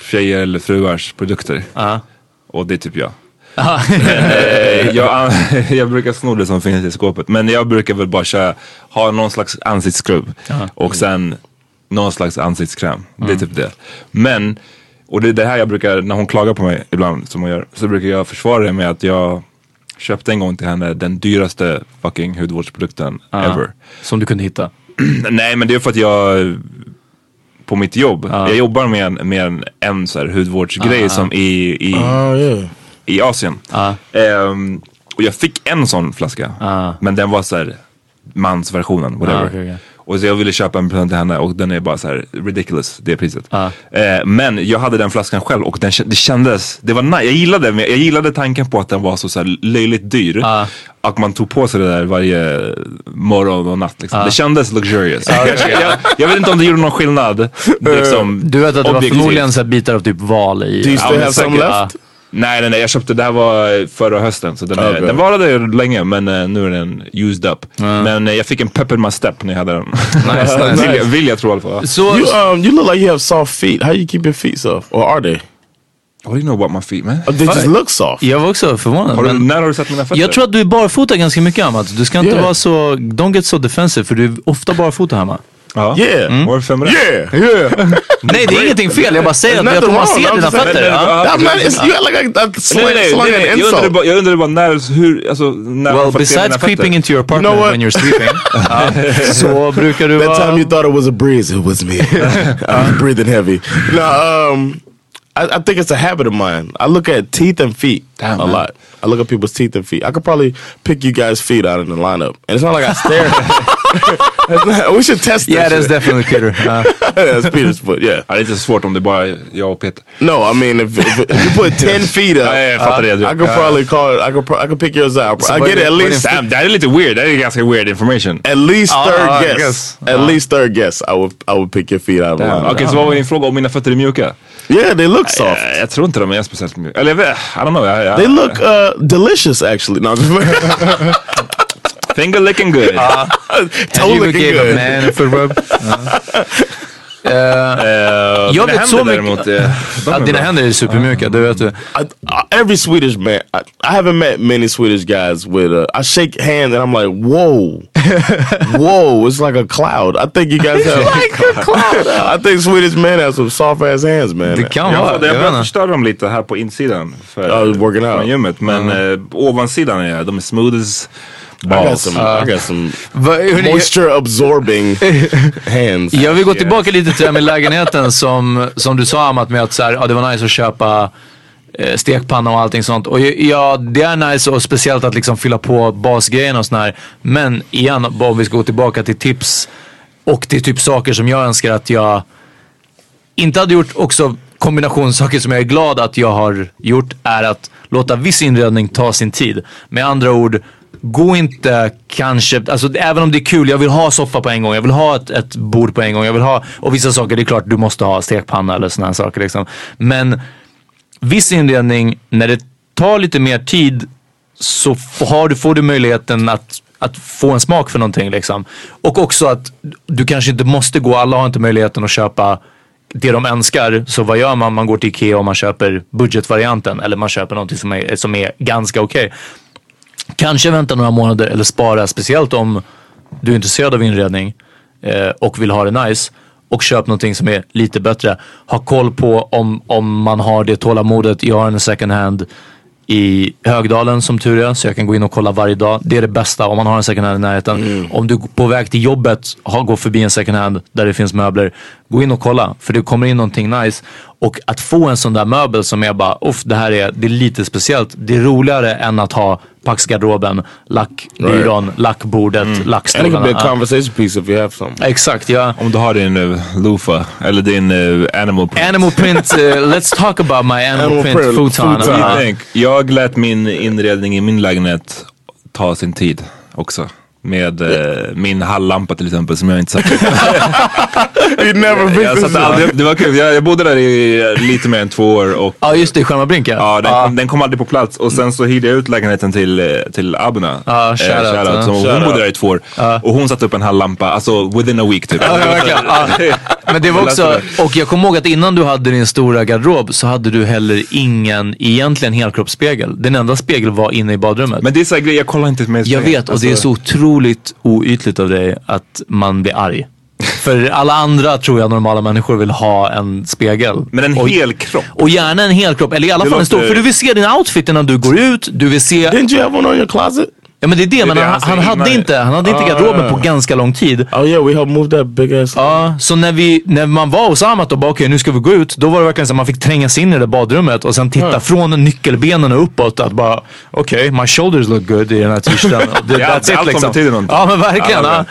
tjejer eller fruars produkter. Ja. Och det är typ jag. Eh, jag, jag brukar sno det som finns i skåpet. Men jag brukar väl bara köra, ha någon slags ansiktsskrubb och sen någon slags ansiktskräm. Det är typ det. Men, och det är det här jag brukar, när hon klagar på mig ibland som hon gör, så brukar jag försvara det med att jag köpte en gång till henne den dyraste fucking hudvårdsprodukten ever. Som du kunde hitta. Nej men det är för att jag på mitt jobb, jag jobbar med en, med en, en så här hudvårdsgrej som i, i, Oh yeah. i Asien. Ehm, och jag fick en sån flaska. Men den var så här mansversionen, whatever. Ah, okej, okej. Och så jag ville köpa en present till henne och den är bara så här ridiculous, det priset. Eh, men jag hade den flaskan själv och den, det kändes, det var nice. Jag gillade, jag gillade tanken på att den var så, så här löjligt dyr. Och man tog på sig det där varje morgon och natt. Liksom. Det kändes luxurious. jag, jag, vet inte om det gjorde någon skillnad. Liksom, Du vet att det var förmodligen så här bitar av typ val i. Do you still have some left? Nej, nej, nej. Jag köpte, det här var förra hösten. Så den, Okej. den varade länge men eh, nu är den used up. Men eh, jag fick en pep in my step när jag hade den. Nice, nice. vill, jag, vill jag tro i alla fall. Så, You um, you look like you have soft feet. How you keep your feet soft, or are they? What do you know about my feet man? Oh, they just look soft. jag var också förvånad. Har du, men när har du sett mina fötter? jag tror att du är barfota ganska mycket Amat. Du ska inte Yeah. vara så, don't get so defensive för du är ofta barfota hemma. Ja. Yeah. Var det fem rätt? Yeah, yeah. Nej det är ingenting fel, jag bara säger att jag tror man ser dina fötter. I'm not, it's, you like a slang, Nej, nej, slang nej, an nej. Jag undrade insult. bara, jag undrade bara när, hur, alltså, när har Well besides creeping into your apartment know what? when you're sleeping. så brukar du That vara... time you thought it was a breeze, it was me. I'm breathing heavy. No, um, I, I think it's a habit of mine. I look at teeth and feet Damn, a man. lot. I look at people's teeth and feet. I could probably pick you guys' feet out in the lineup, and it's not like I stare. Not- we should test Yeah this. that's definitely Peter. Ja. That's Peter's foot. Yeah. Ja, det är inte så svårt om det bara är jag och Peter. No, I mean if, if, if you put ten feet up, Ja, jag fattar det. I could probably call it. I could. I could pick yours out. I what get it at least. Damn, det är lite weird. Det är ganska weird information. At least Ah, third ah, I guess. guess. At least third guess. I would. I would pick your feet out of the Okej, lineup. så vad var din fråga om mina fötter är mjuka? Yeah, they look soft. Eh, jag tror inte de är speciellt mjuka. Eller jag vet, I don't know. Jag, jag, They look uh, delicious, actually. No, Finger licking good. toe You looking gave a good. man a foot rub. Eh, Jag mina vet så mycket- eh, de Ja, är dina händer är supermjuka, det vet du. Uh, every Swedish man, I, I haven't met many Swedish guys with. Uh, I shake hands and I'm like, whoa, whoa! It's like a cloud. I think you guys have like a cloud. I think Swedish men have some soft ass hands, man. Det kan Ja, vara, det jag jag börjar förstöra dem lite här på insidan. För, Oh, working out. Gymmet. Men eh, ovansidan är de är smooth as I got balls. some. I got some moisture absorbing hands. Jag vill gå tillbaka lite till det här med lägenheten som, som du sa Amat med att så här, ja, det var nice att köpa eh, stekpanna och allting sånt. Och ja, det är nice och speciellt att liksom fylla på basgrejerna och sån här. Men igen, om vi ska gå tillbaka till tips och till typ saker som jag önskar att jag inte hade gjort också kombinationssaker som jag är glad att jag har gjort är att låta viss inredning ta sin tid. Med andra ord, gå inte kanske, alltså även om det är kul, jag vill ha soffa på en gång, jag vill ha ett, ett bord på en gång, jag vill ha, och vissa saker, det är klart du måste ha stekpanna eller sådana saker liksom. Men viss inredning, när det tar lite mer tid så har du, får du möjligheten att, att få en smak för någonting liksom. Och också att du kanske inte måste gå, alla har inte möjligheten att köpa det de önskar. Så vad gör man? Man går till Ikea och man köper budgetvarianten eller man köper någonting som är, som är ganska okej. Kanske vänta några månader eller spara, speciellt om du är intresserad av inredning eh, och vill ha det nice. Och köp någonting som är lite bättre. Ha koll på om, om man har det tålamodet. Jag har en second hand i Högdalen som tur är. Så jag kan gå in och kolla varje dag. Det är det bästa om man har en second hand i närheten. Om du på väg till jobbet har, går förbi en second hand där det finns möbler. Gå in och kolla. För det kommer in någonting nice. Och att få en sån där möbel som är bara, uff det här är, det är lite speciellt. Det är roligare än att ha Paxgarderoben, lackbyrån, lackbordet, And it could lackstolarna. be a Ja. conversation piece if you have some. Exakt, ja. Om du har din uh, loofah eller din uh, animal print. Animal print, uh, let's talk about my animal, Animal print, print futon. futon. Tänk, Jag lät min inredning i min lägenhet ta sin tid också. Med eh, min halllampa till exempel som jag inte satte jag satte aldrig, Det var kul, jag, jag bodde där i lite mer än två år och Ja just det, Skärmarbrink Ja, den, Kom, den kom aldrig på plats och sen så hyrde jag ut lägenheten till, eh, till Abuna. Ja, Eh, shoutout. Så hon bodde där i två år. Och hon satte upp en halllampa, alltså within a week typ. Ja, verkligen. Men det var också, och jag kommer ihåg att innan du hade din stora garderob så hade du heller ingen egentligen helkroppsspegel. Den enda spegeln var inne i badrummet. Men det är så här grejer, jag kollar inte med jag vet och det är så otroligt oytligt av dig att man blir arg. För alla andra tror jag normala människor vill ha en spegel. Men en och, hel kropp? Och gärna en hel kropp, eller i alla Det fall en stor. För du vill se din outfit innan du går ut, du vill se... Didn't you have one on your closet? Ja men det är det, men det, han, han hade inte, han hade inte Ah. garderoben på ganska lång tid. Oh yeah, we helped move that big ass. Ja, så när, vi, när man var hos Amat och bara okej nu ska vi gå ut. Då var det verkligen så att man fick tränga sig in i det badrummet och sen titta Ja. från nyckelbenen och uppåt. Att bara okej, my shoulders look good i den här t-shirten. Det- Ja, allt som liksom. betyder någonting. Ja men verkligen. Ja,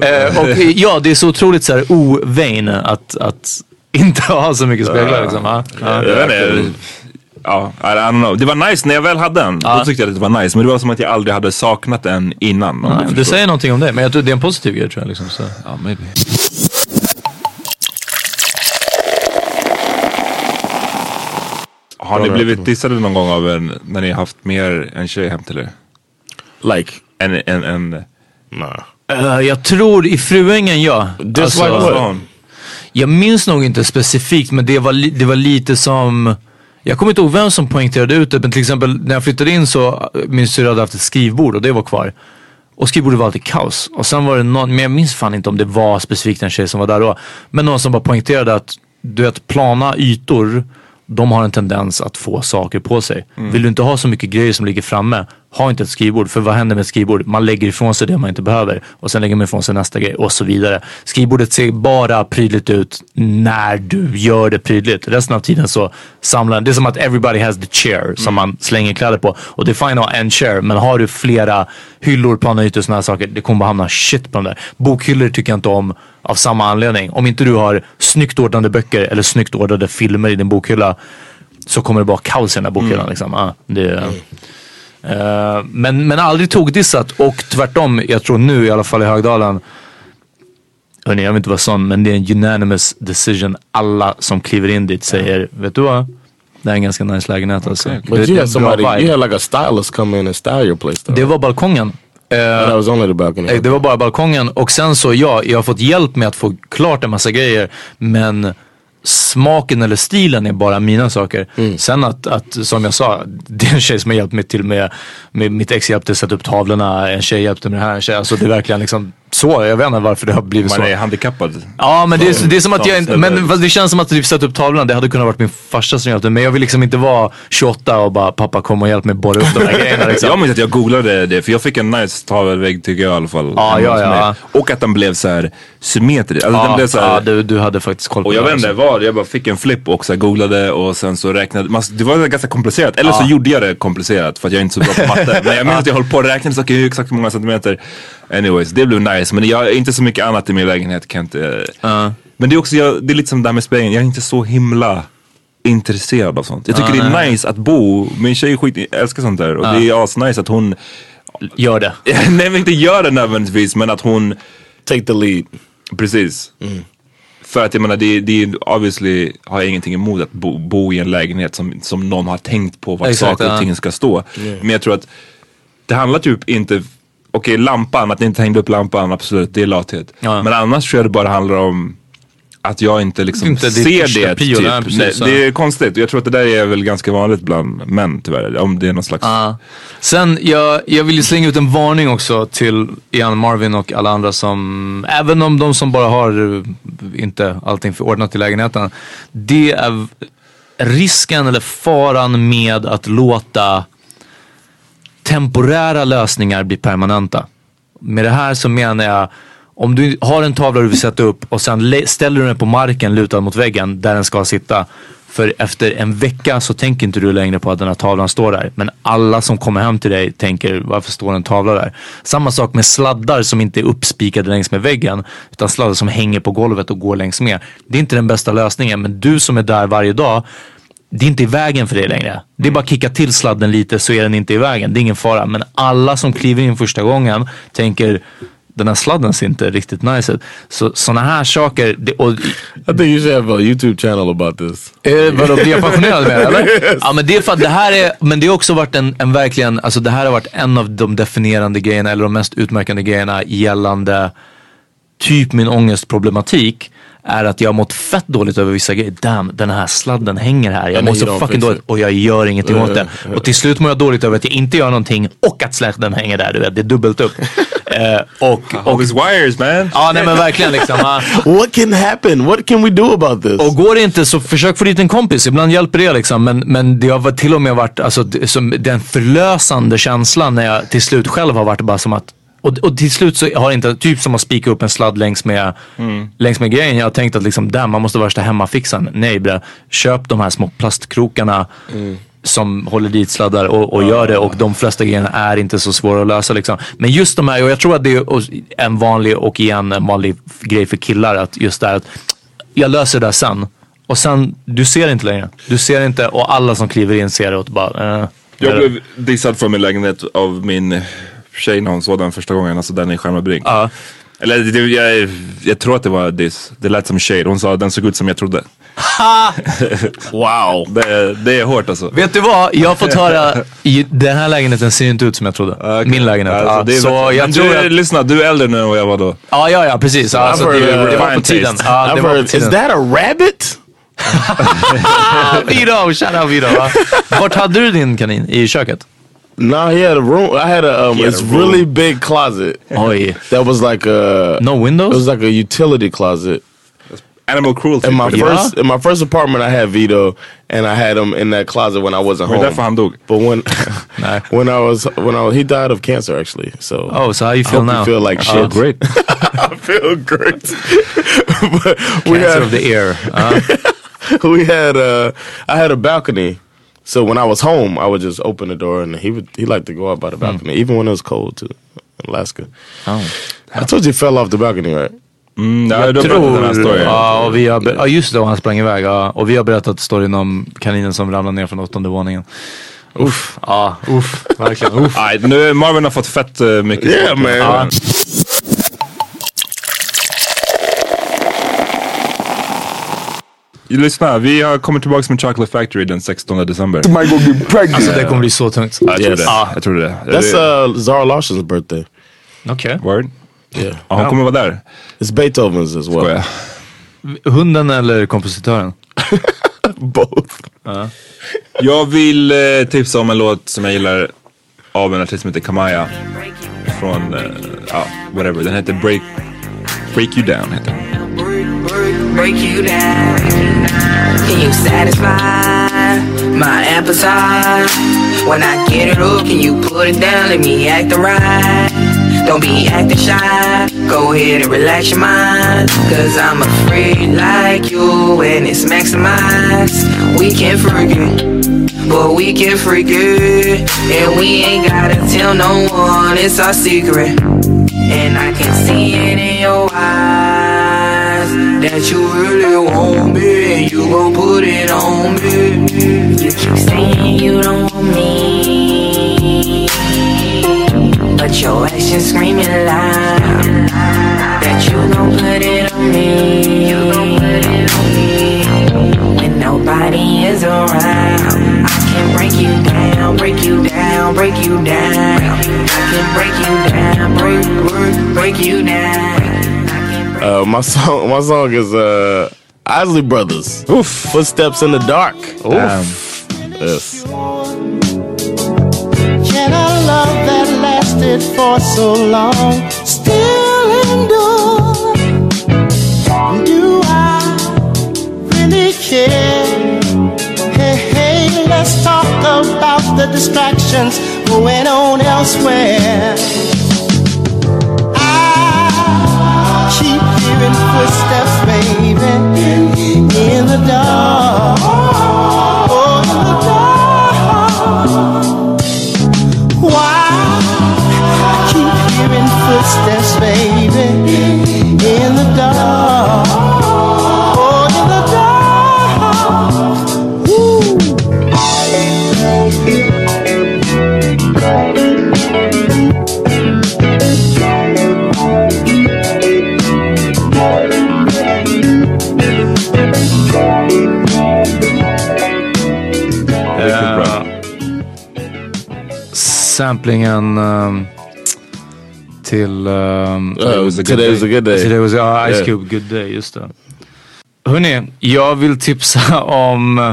Eh, och ja, det är så otroligt så här ovain att, att inte ha så mycket speglar. Liksom. Ja. Jag vet inte. Ja, I don't know. Det var nice när jag väl hade den. Ja. Då tyckte jag att det var nice. Men det var som att jag aldrig hade saknat den innan. du det säger någonting om det, men jag tror det är en positiv grej tror jag. Liksom, så. Ja, maybe. Har ni blivit dissade någon gång av en, när ni har haft mer en tjej hem till er? Like, En, en, en, nah. Eh, jag tror i Fruängen ja. Alltså. Jag minns nog inte specifikt men det var, li- det var lite som jag kommer inte ihåg vem som poängterade ut det men till exempel när jag flyttade in så äh, min syrra hade haft ett skrivbord och det var kvar. Och skrivbordet var alltid kaos. Och sen var det någon, men jag minns fan inte om det var specifikt en tjej som var där då. Men någon som bara poängterade att du vet plana ytor de har en tendens att få saker på sig. Vill du inte ha så mycket grejer som ligger framme, ha inte ett skrivbord. För vad händer med ett skrivbord? Man lägger ifrån sig det man inte behöver och sen lägger man ifrån sig nästa grej och så vidare. Skrivbordet ser bara prydligt ut när du gör det prydligt. Resten av tiden så samlar Det är som att everybody has the chair som man slänger kläder på. Och det är fine att ha en chair men har du flera hyllor, planytor och sådana här saker, det kommer bara hamna shit på dem där. Bokhyllor tycker jag inte om av samma anledning. Om inte du har snyggt ordnade böcker eller snyggt ordnade filmer i din bokhylla så kommer det bara kaos i den här bokhyllan. Liksom. Ja, det, eh, men, men aldrig tokdissat och tvärtom, jag tror nu i alla fall i Högdalen Hörni, jag vill inte vara sån, men det är en unanimous decision. Alla som kliver in dit säger, vet du vad? Det är en ganska nice lägenhet alltså. But Det- you had somebody, you had like a stylist come in and style your place though. Det var balkongen. That was only the balcony. Eh, Det var bara balkongen och sen så ja, jag har fått hjälp med att få klart en massa grejer. Men smaken eller stilen är bara mina saker. Sen att, att, som jag sa, det är en tjej som har hjälpt mig till med, med mitt ex hjälpte sätta upp tavlorna, en tjej hjälpte med det här, en tjej, alltså det är verkligen liksom så, jag vet inte varför det har blivit Man så. är handikappad. Ja men det är, det är som att jag men det känns som att typ sätta upp tavlorna, det hade kunnat varit min farsa som hjälpte men jag vill liksom inte vara 28 och bara pappa kom och hjälp mig borra upp de här grejerna liksom. Jag minns att jag googlade det för jag fick en nice tavelvägg tycker jag i alla fall. Ja, ja, ja. Och att den blev så här symmetrisk. Alltså den Ja, blev så här, ja, du, du hade faktiskt koll på Och jag det vet inte vad, jag bara fick en flipp och så googlade och sen så räknade, man, det var ganska komplicerat. Eller så gjorde jag det komplicerat för att jag är inte så bra på matte. Men jag minns att jag höll på och räknade saker, exakt hur många centimeter. Anyways, det blev nice. Men jag har inte så mycket annat i min lägenhet kan inte. Men det är också, jag, det är lite som det här med spegeln, jag är inte så himla intresserad av sånt. Jag tycker det är nice att bo, min tjej skit, älskar sånt där. Och det är asnice att hon, Gör det. nej men inte gör det nödvändigtvis men att hon Take the lead. Precis. Mm. För att jag menar, det, det obviously har jag ingenting emot att bo, bo i en lägenhet som, som någon har tänkt på vart Exakt, saker och ting ska stå. Men jag tror att det handlar typ inte, okej lampan, att ni inte hängde upp lampan, absolut, det är lathet. Ja. Men annars tror jag det bara handlar om att jag inte liksom Inte ser det. typ. nej, precis, Nej, det är konstigt jag tror att det där är väl ganska vanligt bland män tyvärr. Om det är någon slags... Ja. Sen, jag, jag vill ju slänga ut en varning också till Ian Marvin och alla andra som, även om de som bara har eh, inte allting förordnat i lägenheten. Det är risken eller faran med att låta temporära lösningar blir permanenta. Med det här så menar jag om du har en tavla du vill sätta upp och sen ställer du den på marken lutad mot väggen där den ska sitta. För efter en vecka så tänker inte du längre på att den här tavlan står där. Men alla som kommer hem till dig tänker varför står en tavla där? Samma sak med sladdar som inte är uppspikade längs med väggen. Utan sladdar som hänger på golvet och går längs med. Det är inte den bästa lösningen men du som är där varje dag det är inte i vägen för dig längre. Det är bara att kicka till sladden lite så är den inte i vägen. Det är ingen fara. Men alla som kliver in första gången tänker den här sladden ser inte riktigt nice ut. Så sådana här saker. Det, och, I think you should have a YouTube channel about this. eh, vadå, blir jag passionerad med det eller? Ja men det är för att det här är, men det har också varit en, en verkligen, alltså det här har varit en av de definierande grejerna eller de mest utmärkande grejerna gällande typ min ångestproblematik är att jag har mått fett dåligt över vissa grejer. Damn, den här sladden hänger här. Jag mår så fucking dåligt och jag gör ingenting åt det. Ja, Och till slut mår jag dåligt över att jag inte gör någonting och att sladden hänger där. Du vet, det är dubbelt upp. eh, och, och, these wires man. ja, nej men verkligen liksom. ah. What can happen? What can we do about this? Och går det inte så försök få dit en kompis. Ibland hjälper det liksom. Men, men det har till och med varit alltså, som den förlösande känslan när jag till slut själv har varit bara som att och, och till slut så har det inte, typ som att spika upp en sladd längs med, längs med grejen. Jag har tänkt att liksom, där man måste vara värsta hemmafixaren. Nej bre, köp de här små plastkrokarna som håller dit sladdar och, och gör det. Och de flesta grejerna är inte så svåra att lösa liksom. Men just de här, och jag tror att det är en vanlig, och igen en vanlig grej för killar, att just det här att jag löser det där sen. Och sen, du ser inte längre. Du ser inte och alla som kliver in ser det och bara... Eh, Jag det- blev dissad från min lägenhet av min tjej när hon såg den första gången, alltså den i Skärmarbrink. Ja. Eller det, jag, jag tror att det var diss. Det lät som shade. Hon sa den såg ut som jag trodde. wow. Det, det är hårt alltså. Vet du vad? Jag har fått höra, i den här lägenheten ser inte ut som jag trodde. Okej. Min lägenhet. Alltså, ja. är så jag tror du, att, lyssna, du är äldre nu än vad jag var då. ja, ja, ja, precis. Alltså, det, det var på tiden. Ja, det var på heard, is tiden. that a rabbit? Ah, Vito, shout out Vito. va? Vart hade du din kanin? I köket? No, he had a room. I had a um, had it's a really big closet oh yeah, that was like a No windows. It was like a utility closet. Animal cruelty. In my Yeah. first in my first apartment, I had Vito, and I had him in that closet when I wasn't home. But when Nej. when I was when I was, he died of cancer actually. So Oh, so how you feel now? you feel like Oh, shit. Great. I feel great. but we Cancer had of the. Ja. we had uh I had a balcony. So when I was home, I would just open the door, and he would he liked to go out by the balcony, even when it was cold too. In Alaska, Oh. I told you he fell off the balcony, right? Mm, ja, Jag den här tror, storyn. ja, och vi har, be- ja just det, han sprang iväg. Ja, och vi har berättat storyn om kaninen som ramlade ner från åttonde våningen. Uff, ja, uff, verkligen. Uff. Nej, nu Marvin har fått fett uh, mycket Yeah, man. Ja. Lyssna, vi har kommit tillbaka med Chocolate Factory den 16 december. Alltså det kommer bli så tungt. Ja, jag tror Yes. det. Ja. Jag tror det. That's uh Zara Larson's birthday. Okej. Word? Yeah, Ja, han kommer vara där. it's Beethoven's as well. Hunden eller kompositören? Both. Jag vill eh, tipsa om en låt som jag gillar av en artist som heter Kamaya. Från, eh, ja, whatever. Den heter Break, Break You Down. Heter den. Break you down. Can you satisfy my appetite? When I get it up, can you put it down? Let me act the right. Don't be acting shy. Go ahead and relax your mind. Cause I'm a freak like you and it's maximized. We can forget. But we can freak it And we ain't gotta tell no one It's our secret And I can see it in your eyes That you really want me And you gon' put it on me. You keep saying you don't want me But your actions screaming loud That you gon' put it on me You gon' put it on me. When nobody is around I can break you down, break you down, break you down. I can break you down, break, break, break you down Uh, my song, my song is uh, Isley Brothers. Oof. Footsteps in the dark. Damn. Yes. Can a love that lasted for so long still endure? Do I really care? Hey, hey, let's talk about the distractions going on elsewhere. Keep hearing footsteps, baby, in the dark. Oh, in the dark. Why I keep hearing footsteps, baby, Samplingen ehm, till... Um, Uh, was a good today day. was a good day. Today was, ja, Ice Yeah. Cube, Good Day, just det. hörni, jag vill tipsa om eh,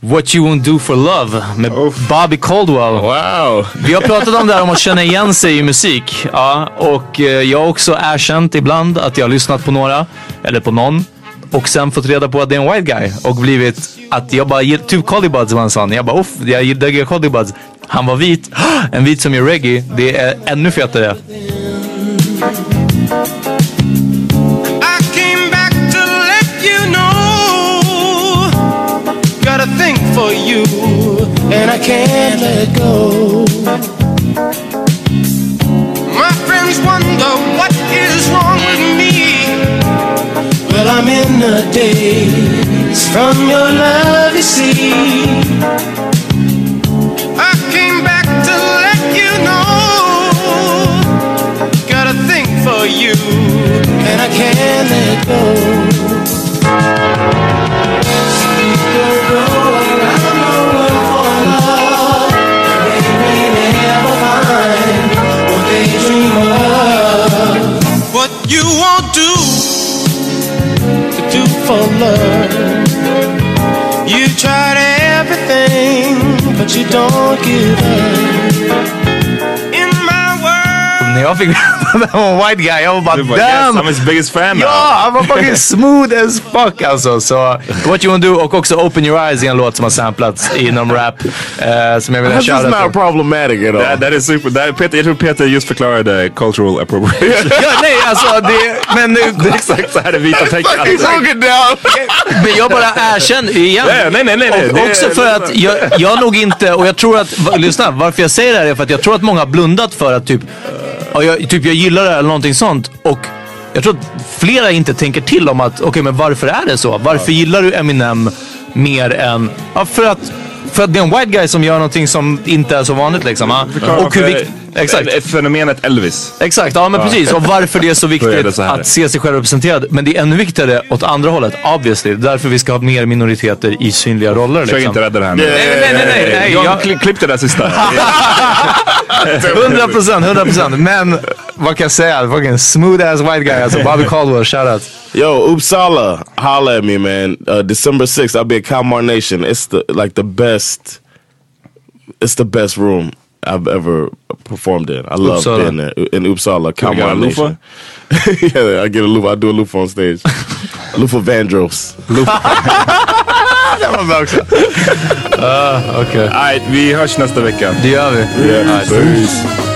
What You Won't Do For Love med Bobby Caldwell. Wow. Vi har pratat om det här om att känna igen sig i musik. Ja, och eh, jag har också erkänt ibland att jag har lyssnat på några, eller på någon. Och sen fått reda på att det är en white guy. Och blivit att jag bara, typ Collie Buds var en sån. Jag bara uff, jag diggar Collie Buds. Han var vit. En vit som gör reggae, det är ännu fetare. I came back to let you know. For you, and I can't let go. My friends wonder what is wrong with me. Well, I'm in the days from your love, you see. And I can't let go. The what you won't do to do for love. You tried everything, but you don't give up. Jag fick var white guy, jag bara bara, yes! I'm his biggest fan Ja, han var fucking smooth as fuck alltså. Så What You Wanna Do och också Open Your Eyes är en låt som har samplats inom rap. eh, som jag vill That's just köra not problematic at all. That, that is super. That, Peter, jag tror Peter just förklarade cultural appropriation. Ja, nej alltså det, men nu, det är exakt så här det vita down. Men jag bara erkänner igen. Nej, nej, nej, nej, nej. Och Det- också för att jag, jag nog inte, och jag tror att, va- lyssna, varför jag säger det här är för att jag tror att många har blundat för att typ, ja, jag, typ jag gillar det här eller någonting sånt. Och jag tror att flera inte tänker till om att, okej men varför är det så? Varför gillar du Eminem mer än, ja för att för att det är en white guy som gör någonting som inte är så vanligt liksom. Och hur exakt. Fenomenet Elvis. Exakt, ja men precis. Och varför det är så är viktigt det så att se sig själv representerad. Men det är ännu viktigare åt andra hållet, obviously. Därför vi ska ha mer minoriteter i synliga roller. Försök Liksom. inte rädda det här nu. Nej, nej, nej, nej, nej. Jag- kli- klipp det där sista. 100 procent, 100 procent. Men vad kan jag säga? Fucking smooth ass white guy. Alltså Bobby Caldwell, shoutout. Yo, Uppsala, holla at me, man. Uh, December 6th, I'll be at Kalmar Nation. It's the like the best. It's the best room I've ever performed in. I love Uppsala. being there in Uppsala, Kalmar a loofah? Nation. yeah, I get a loofah. I do a loofah on stage. loofah Vandross. Det var bra också. Uh, Okej, Nej, vi hörs nästa vecka. det gör vi. Yeah, peace.